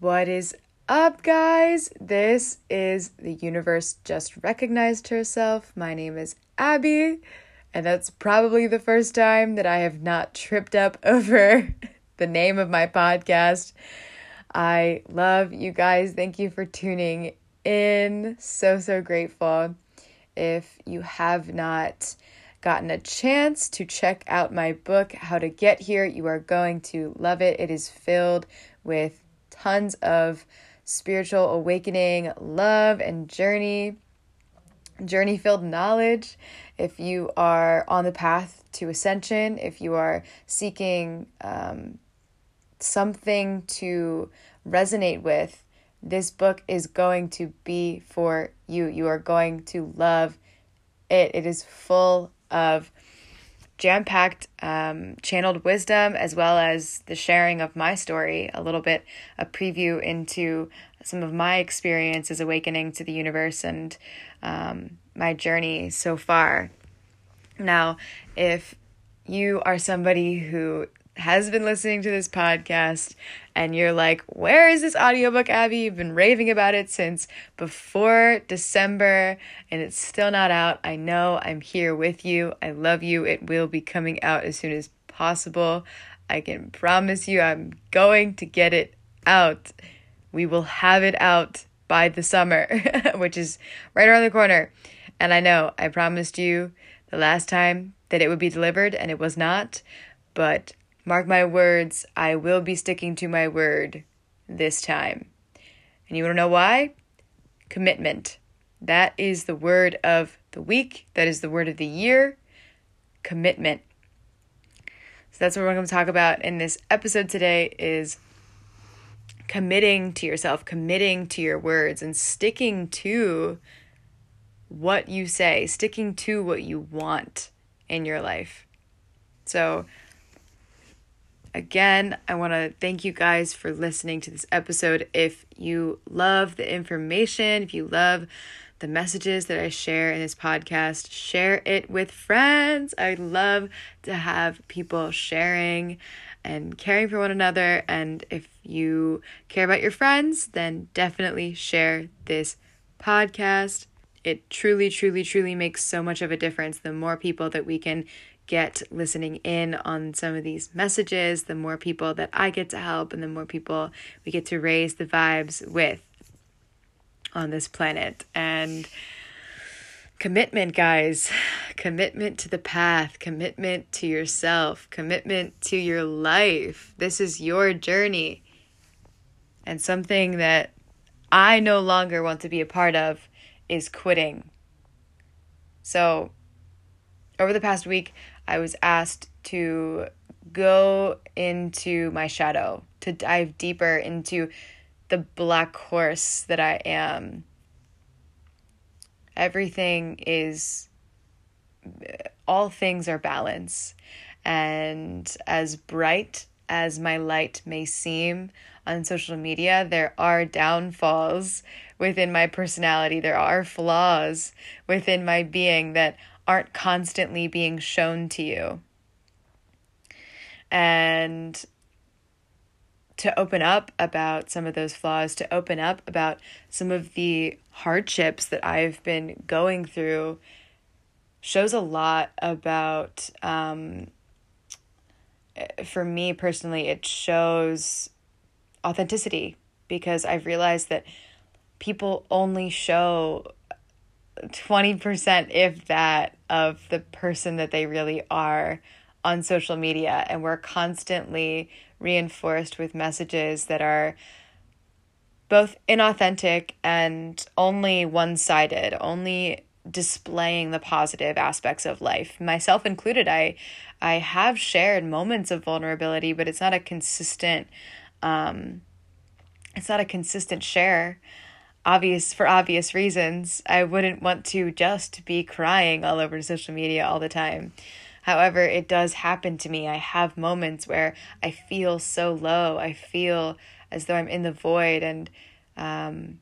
What is up, guys? This is The Universe Just Recognized Herself. My name is Abby, and that's probably the first time that I have not tripped up over the name of my podcast. I love you guys. Thank you for tuning in. So, so grateful. If you have not gotten a chance to check out my book, How to Get Here, you are going to love it. It is filled with tons of spiritual awakening, love, and journey, journey filled knowledge. If you are on the path to ascension, if you are seeking um, something to resonate with, this book is going to be for you. You are going to love it. It is full of jam packed, um, channeled wisdom, as well as the sharing of my story, a little bit, a preview into some of my experiences awakening to the universe and um, my journey so far. Now, if you are somebody who has been listening to this podcast and you're like, where is this audiobook, Abby? You've been raving about it since before December and it's still not out. I know I'm here with you. I love you. It will be coming out as soon as possible. I can promise you I'm going to get it out. We will have it out by the summer, which is right around the corner. And I know I promised you the last time that it would be delivered and it was not, but Mark my words, I will be sticking to my word this time. And you want to know why? Commitment. That is the word of the week. That is the word of the year. Commitment. So that's what we're going to talk about in this episode today is committing to yourself, committing to your words and sticking to what you say, sticking to what you want in your life. So Again, I want to thank you guys for listening to this episode. If you love the information, if you love the messages that I share in this podcast, share it with friends. I love to have people sharing and caring for one another. And if you care about your friends, then definitely share this podcast. It truly, truly, truly makes so much of a difference. The more people that we can get listening in on some of these messages, the more people that I get to help, and the more people we get to raise the vibes with on this planet. And commitment, guys, commitment to the path, commitment to yourself, commitment to your life. This is your journey. And something that I no longer want to be a part of is quitting. So, over the past week, I was asked to go into my shadow, to dive deeper into the black horse that I am. Everything is, all things are balance. And as bright as my light may seem on social media, there are downfalls within my personality. There are flaws within my being that aren't constantly being shown to you. And to open up about some of those flaws, to open up about some of the hardships that I've been going through, shows a lot about, um, for me personally, it shows authenticity because I've realized that people only show 20% if that of the person that they really are on social media. And we're constantly reinforced with messages that are both inauthentic and only one-sided only displaying the positive aspects of life. Myself included i i have shared moments of vulnerability but it's not a consistent um it's not a consistent share obvious for obvious reasons. I wouldn't want to just be crying all over social media all the time. However, it does happen to me. I have moments where I feel so low. I feel as though I'm in the void and um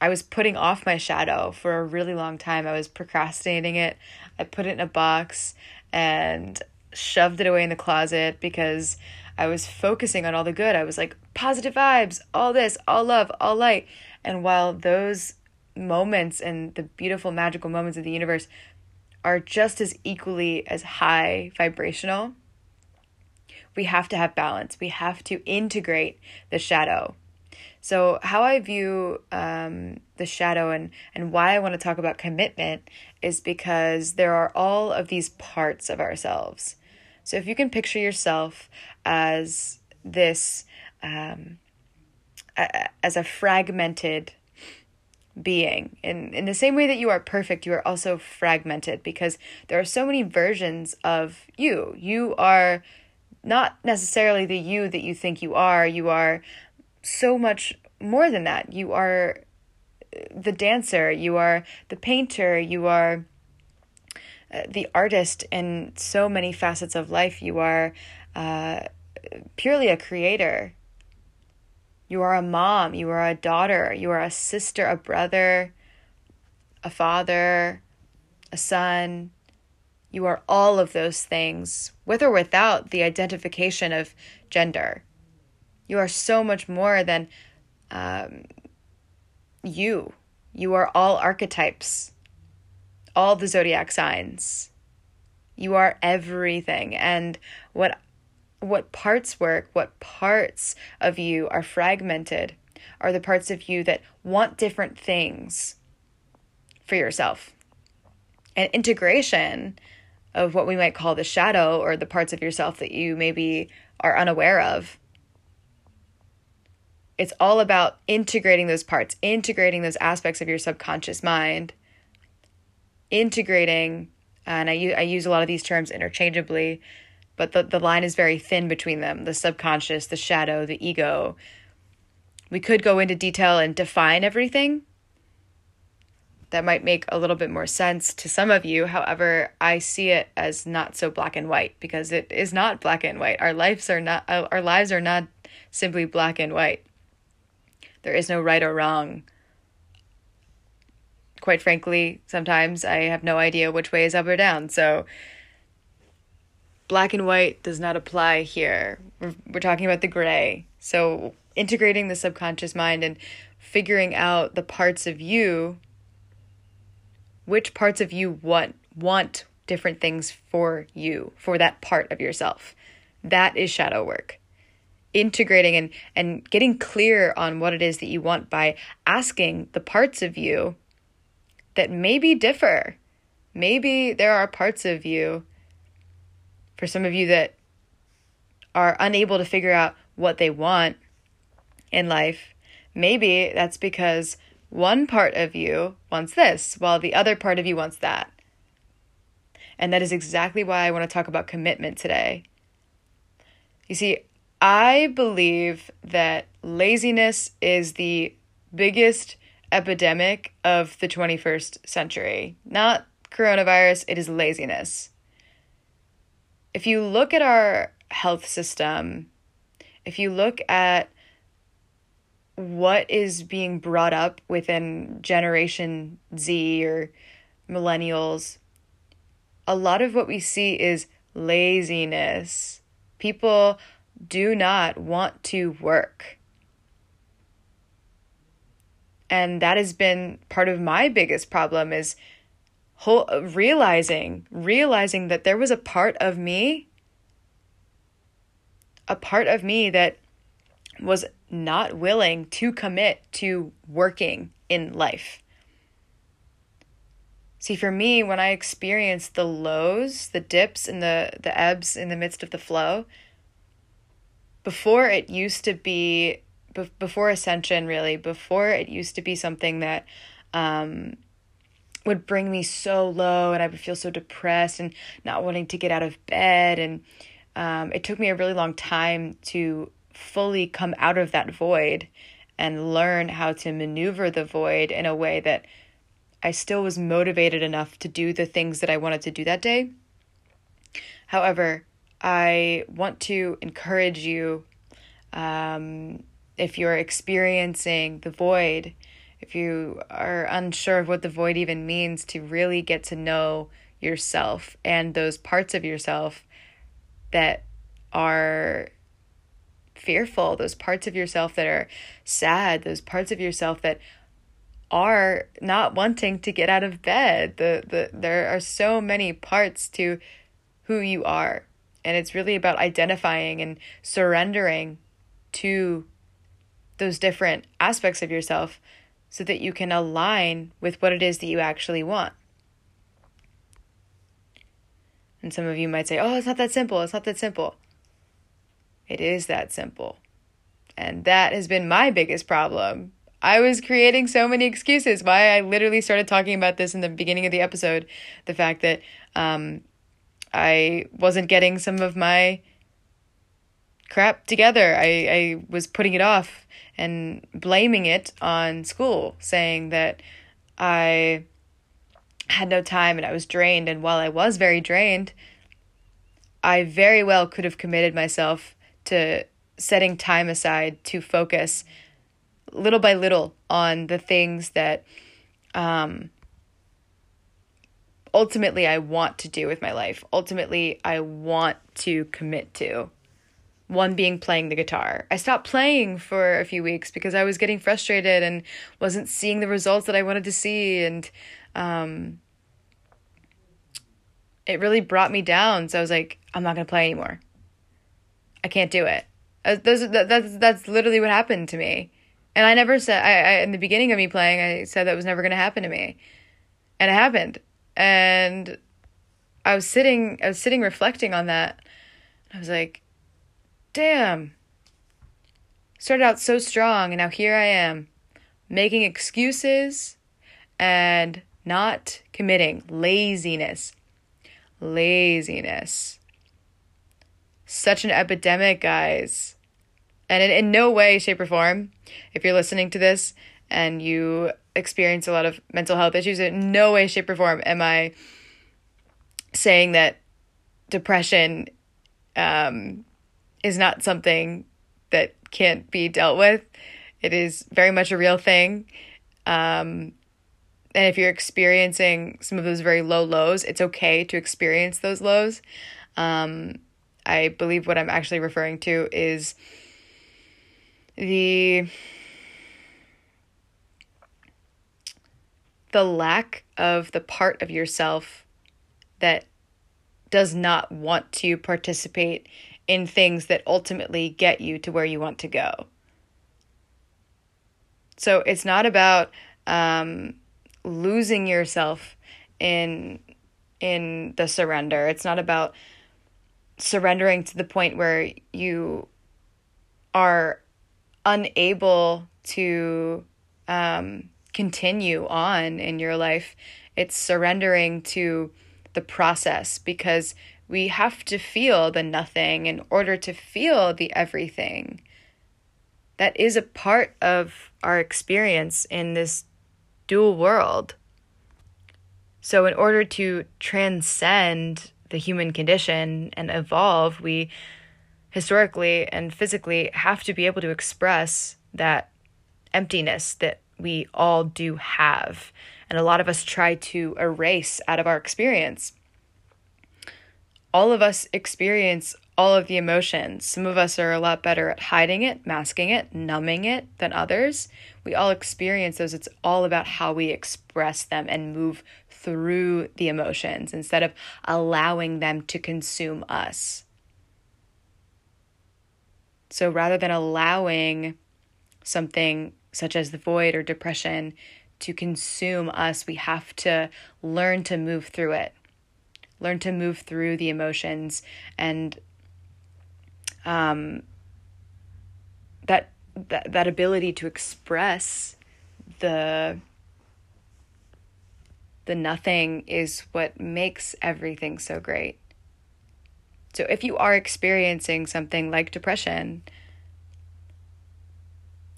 I was putting off my shadow for a really long time. I was procrastinating it. I put it in a box and shoved it away in the closet because I was focusing on all the good. I was like, positive vibes, all this, all love, all light. And while those moments and the beautiful, magical moments of the universe are just as equally as high vibrational, we have to have balance. We have to integrate the shadow. So, how I view um, the shadow and, and why I want to talk about commitment is because there are all of these parts of ourselves. So, if you can picture yourself as this, um, as a fragmented being. In, in the same way that you are perfect, you are also fragmented because there are so many versions of you. You are not necessarily the you that you think you are. You are so much more than that. You are the dancer, you are the painter, you are uh, the artist in so many facets of life. You are uh, purely a creator. You are a mom, you are a daughter, you are a sister, a brother, a father, a son, you are all of those things, with or without the identification of gender. You are so much more than um, you. You are all archetypes, all the zodiac signs. You are everything. And what what parts work, what parts of you are fragmented, are the parts of you that want different things for yourself. And integration of what we might call the shadow or the parts of yourself that you maybe are unaware of. It's all about integrating those parts, integrating those aspects of your subconscious mind, integrating, and I I use a lot of these terms interchangeably, but the, the line is very thin between them the subconscious, the shadow, the ego. We could go into detail and define everything, that might make a little bit more sense to some of you. However, I see it as not so black and white because it is not black and white. Our lives are not uh, our lives are not simply black and white. There is no right or wrong. Quite frankly, sometimes I have no idea which way is up or down. So black and white does not apply here. We're, we're talking about the gray. So integrating the subconscious mind and figuring out the parts of you which parts of you want want different things for you, for that part of yourself. That is shadow work. Integrating and, and getting clear on what it is that you want by asking the parts of you that maybe differ. Maybe there are parts of you, for some of you, that are unable to figure out what they want in life. Maybe that's because one part of you wants this, while the other part of you wants that. And that is exactly why I want to talk about commitment today. You see, I believe that laziness is the biggest epidemic of the 21st century. Not coronavirus, it is laziness. If you look at our health system, if you look at what is being brought up within Generation Z or millennials, a lot of what we see is laziness. People do not want to work. And that has been part of my biggest problem is whole, realizing realizing that there was a part of me a part of me that was not willing to commit to working in life. See, for me, when I experienced the lows, the dips, and the, the ebbs in the midst of the flow, before it used to be, before ascension, really, before it used to be something that um, would bring me so low and I would feel so depressed and not wanting to get out of bed. And um, it took me a really long time to fully come out of that void and learn how to maneuver the void in a way that I still was motivated enough to do the things that I wanted to do that day. However, I want to encourage you um, if you're experiencing the void, if you are unsure of what the void even means, to really get to know yourself and those parts of yourself that are fearful, those parts of yourself that are sad, those parts of yourself that are not wanting to get out of bed. The the there are so many parts to who you are. And it's really about identifying and surrendering to those different aspects of yourself so that you can align with what it is that you actually want. And some of you might say, oh, it's not that simple. It's not that simple. It is that simple. And that has been my biggest problem. I was creating so many excuses. Why I literally started talking about this in the beginning of the episode the fact that um, I wasn't getting some of my crap together. I, I was putting it off and blaming it on school, saying that I had no time and I was drained. And while I was very drained, I very well could have committed myself to setting time aside to focus little by little on the things that um, ultimately I want to do with my life. Ultimately, I want to commit to. One being playing the guitar. I stopped playing for a few weeks because I was getting frustrated and wasn't seeing the results that I wanted to see. And um, it really brought me down. So I was like, I'm not going to play anymore. I can't do it. Uh, those, that, that's, that's literally what happened to me. And I never said, I, I in the beginning of me playing, I said that was never going to happen to me. And it happened. And I was sitting, I was sitting reflecting on that. I was like, damn. Started out so strong, and now here I am making excuses and not committing. Laziness. Laziness. Such an epidemic, guys. And in, in no way, shape, or form, if you're listening to this and you experience a lot of mental health issues, in no way, shape, or form am I saying that depression um, is not something that can't be dealt with. It is very much a real thing. Um, and if you're experiencing some of those very low lows, it's okay to experience those lows. Um, I believe what I'm actually referring to is the the lack of the part of yourself that does not want to participate in things that ultimately get you to where you want to go. So it's not about um, losing yourself in in the surrender. It's not about surrendering to the point where you are unable to um, continue on in your life. It's surrendering to the process because we have to feel the nothing in order to feel the everything. That is a part of our experience in this dual world. So, in order to transcend the human condition and evolve, we historically and physically have to be able to express that emptiness that we all do have. And a lot of us try to erase out of our experience. All of us experience all of the emotions. Some of us are a lot better at hiding it, masking it, numbing it than others. We all experience those. It's all about how we express them and move through the emotions instead of allowing them to consume us. So rather than allowing something such as the void or depression to consume us, we have to learn to move through it, learn to move through the emotions and um, that that that ability to express the the nothing is what makes everything so great. So if you are experiencing something like depression,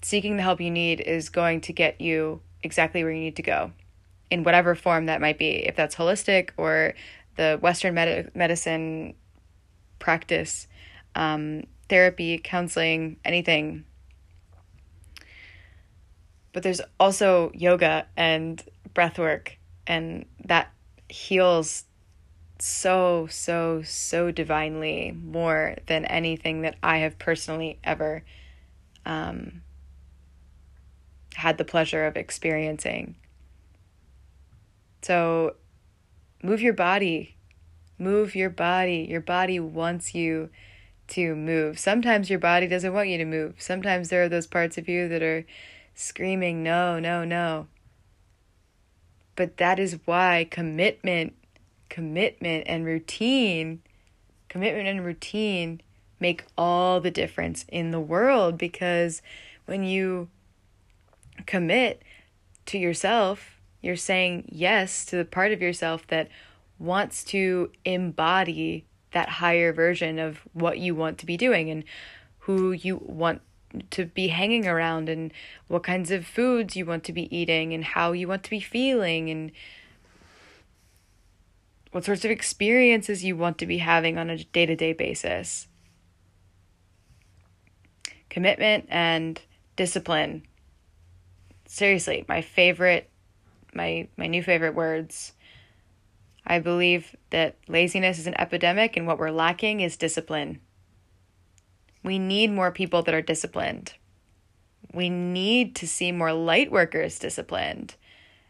seeking the help you need is going to get you exactly where you need to go in whatever form that might be, if that's holistic or the Western med- medicine practice um, therapy, counseling, anything. But there's also yoga and breath work, and that heals so, so, so divinely more than anything that I have personally ever um, had the pleasure of experiencing. So, move your body. Move your body. Your body wants you to move. Sometimes your body doesn't want you to move. Sometimes there are those parts of you that are screaming, no, no, no. But that is why commitment, commitment and routine, commitment and routine make all the difference in the world because when you commit to yourself, you're saying yes to the part of yourself that wants to embody that higher version of what you want to be doing and who you want to be hanging around and what kinds of foods you want to be eating and how you want to be feeling and what sorts of experiences you want to be having on a day to day basis. Commitment and discipline. Seriously, my favorite, my, my new favorite words. I believe that laziness is an epidemic and what we're lacking is discipline. We need more people that are disciplined. We need to see more light workers disciplined,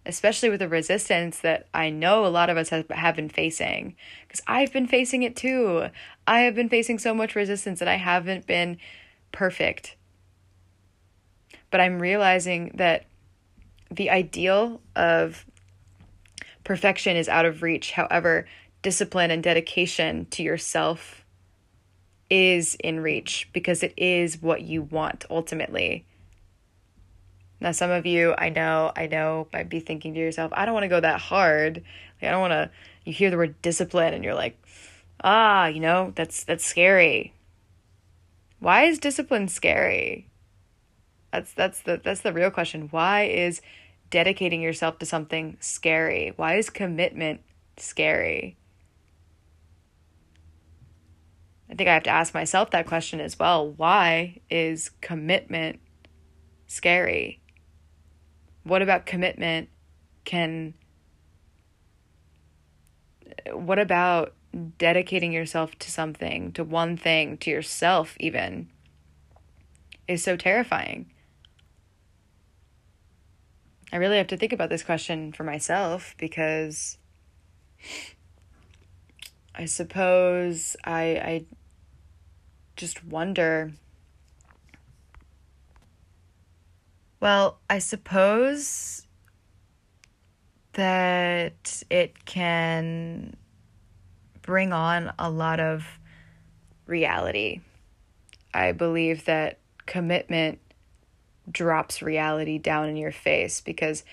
especially with the resistance that I know a lot of us have, have been facing. Because I've been facing it too. I have been facing so much resistance and I haven't been perfect. But I'm realizing that the ideal of perfection is out of reach. However, discipline and dedication to yourself is in reach because it is what you want ultimately. Now, some of you, I know, I know, might be thinking to yourself, I don't want to go that hard. Like, I don't want to. You hear the word discipline, and you're like, ah, you know, that's that's scary. Why is discipline scary? That's that's the that's the real question. Why is dedicating yourself to something scary? Why is commitment scary? I think I have to ask myself that question as well. Why is commitment scary? What about commitment can. What about dedicating yourself to something, to one thing, to yourself, even, is so terrifying? I really have to think about this question for myself because I suppose I I just wonder. Well, I suppose that it can bring on a lot of reality. I believe that commitment drops reality down in your face because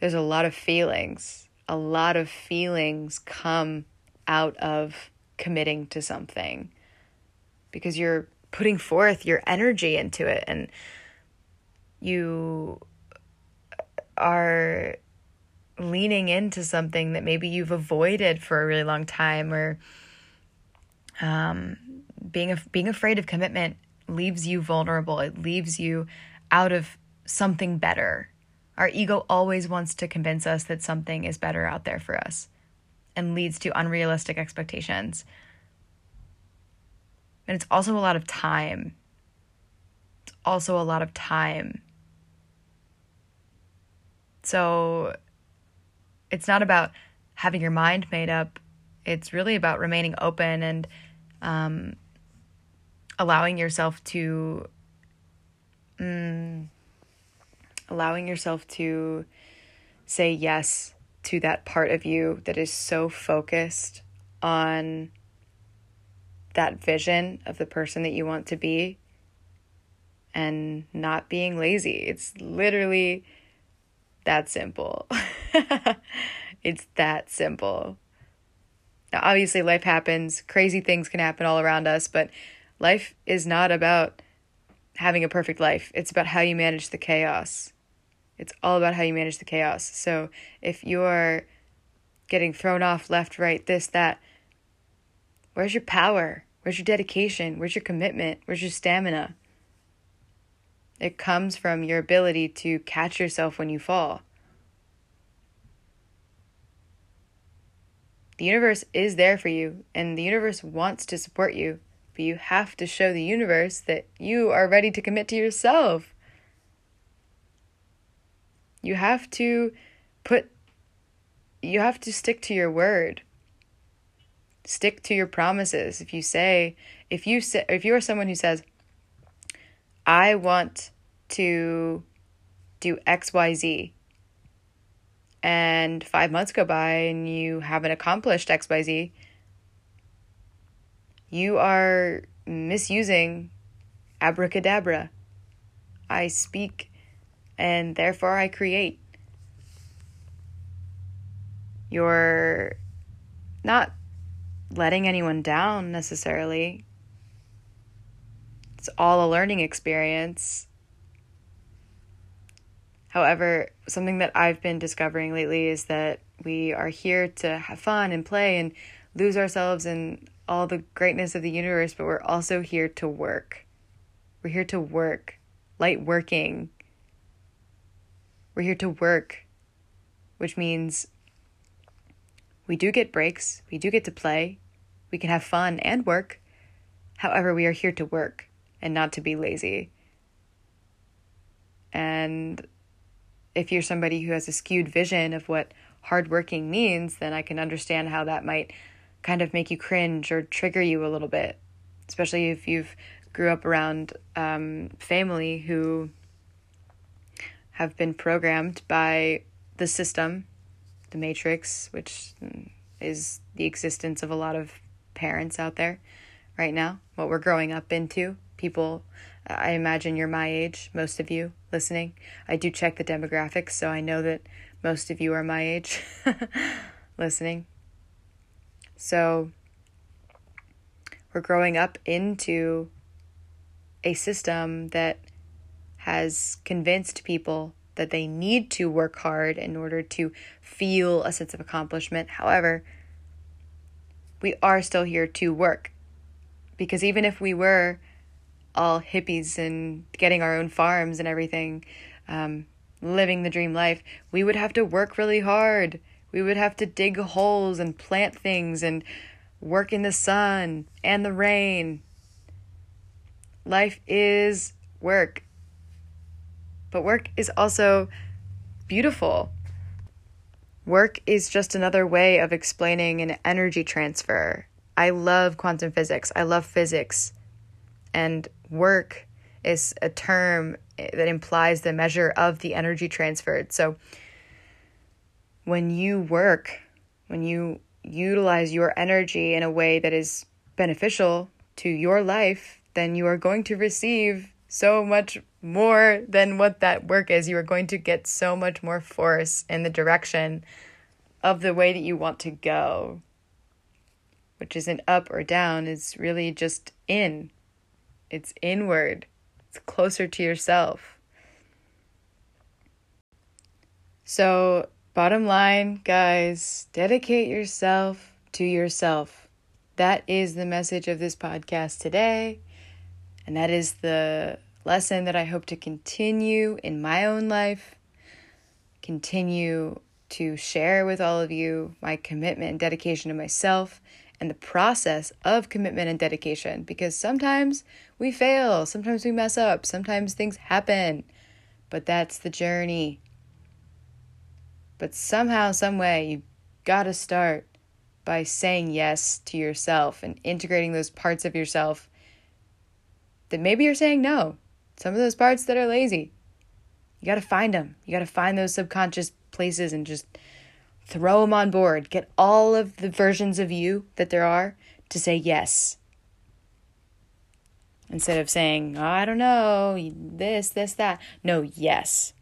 there's a lot of feelings. A lot of feelings come out of committing to something because you're putting forth your energy into it and you are leaning into something that maybe you've avoided for a really long time or um, being being afraid of commitment leaves you vulnerable it leaves you out of something better our ego always wants to convince us that something is better out there for us and leads to unrealistic expectations and it's also a lot of time. It's also a lot of time. So it's not about having your mind made up. It's really about remaining open and um, allowing yourself to mm, allowing yourself to say yes to that part of you that is so focused on that vision of the person that you want to be and not being lazy. It's literally that simple. it's that simple. Now, obviously, life happens, crazy things can happen all around us, but life is not about having a perfect life. It's about how you manage the chaos. It's all about how you manage the chaos. So, if you're getting thrown off left, right, this, that, Where's your power? Where's your dedication? Where's your commitment? Where's your stamina? It comes from your ability to catch yourself when you fall. The universe is there for you, and the universe wants to support you, you have to show the universe that you are ready to commit to yourself. You have to put, you have to stick to your word. Stick to your promises. If you say, if you say, if you are someone who says, I want to do XYZ, and five months go by and you haven't accomplished XYZ, you are misusing abracadabra. I speak and therefore I create. You're not letting anyone down necessarily. It's all a learning experience. However, something that I've been discovering lately is that we are here to have fun and play and lose ourselves in all the greatness of the universe, but we're also here to work. We're here to work, light working. We're here to work, which means we do get breaks, we do get to play, we can have fun and work. However, we are here to work and not to be lazy. And if you're somebody who has a skewed vision of what hardworking means, then I can understand how that might kind of make you cringe or trigger you a little bit, especially if you've grew up around um, family who have been programmed by the system, the matrix, which is the existence of a lot of parents out there right now, what we're growing up into. People, I imagine you're my age, most of you listening. I do check the demographics, so I know that most of you are my age listening. So we're growing up into a system that has convinced people that they need to work hard in order to feel a sense of accomplishment. However, we are still here to work. Because even if we were all hippies and getting our own farms and everything, um, living the dream life, we would have to work really hard. We would have to dig holes and plant things and work in the sun and the rain. Life is work. But work is also beautiful. Work is just another way of explaining an energy transfer. I love quantum physics. I love physics. And work is a term that implies the measure of the energy transferred. So when you work, when you utilize your energy in a way that is beneficial to your life, then you are going to receive so much more than what that work is. You are going to get so much more force in the direction of the way that you want to go, which isn't up or down, it's really just in. It's inward, it's closer to yourself. So, bottom line, guys, dedicate yourself to yourself. That is the message of this podcast today. And that is the lesson that I hope to continue in my own life, continue to share with all of you my commitment and dedication to myself and the process of commitment and dedication because sometimes we fail, sometimes we mess up, sometimes things happen, but that's the journey. But somehow, some way, you got to start by saying yes to yourself and integrating those parts of yourself that maybe you're saying no. Some of those parts that are lazy. You got to find them. You got to find those subconscious places and just throw them on board. Get all of the versions of you that there are to say yes. Instead of saying, oh, I don't know, this, this, that. No, yes.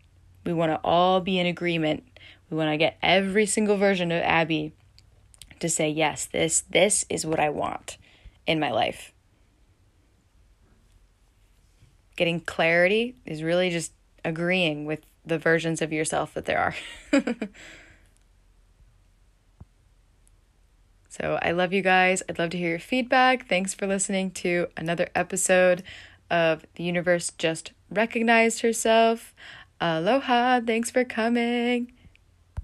We want to all be in agreement. We want to get every single version of Abby to say, yes, this, this is what I want in my life. Getting clarity is really just agreeing with the versions of yourself that there are. so I love you guys. I'd love to hear your feedback. Thanks for listening to another episode of The Universe Just Recognized Herself. Aloha. Thanks for coming.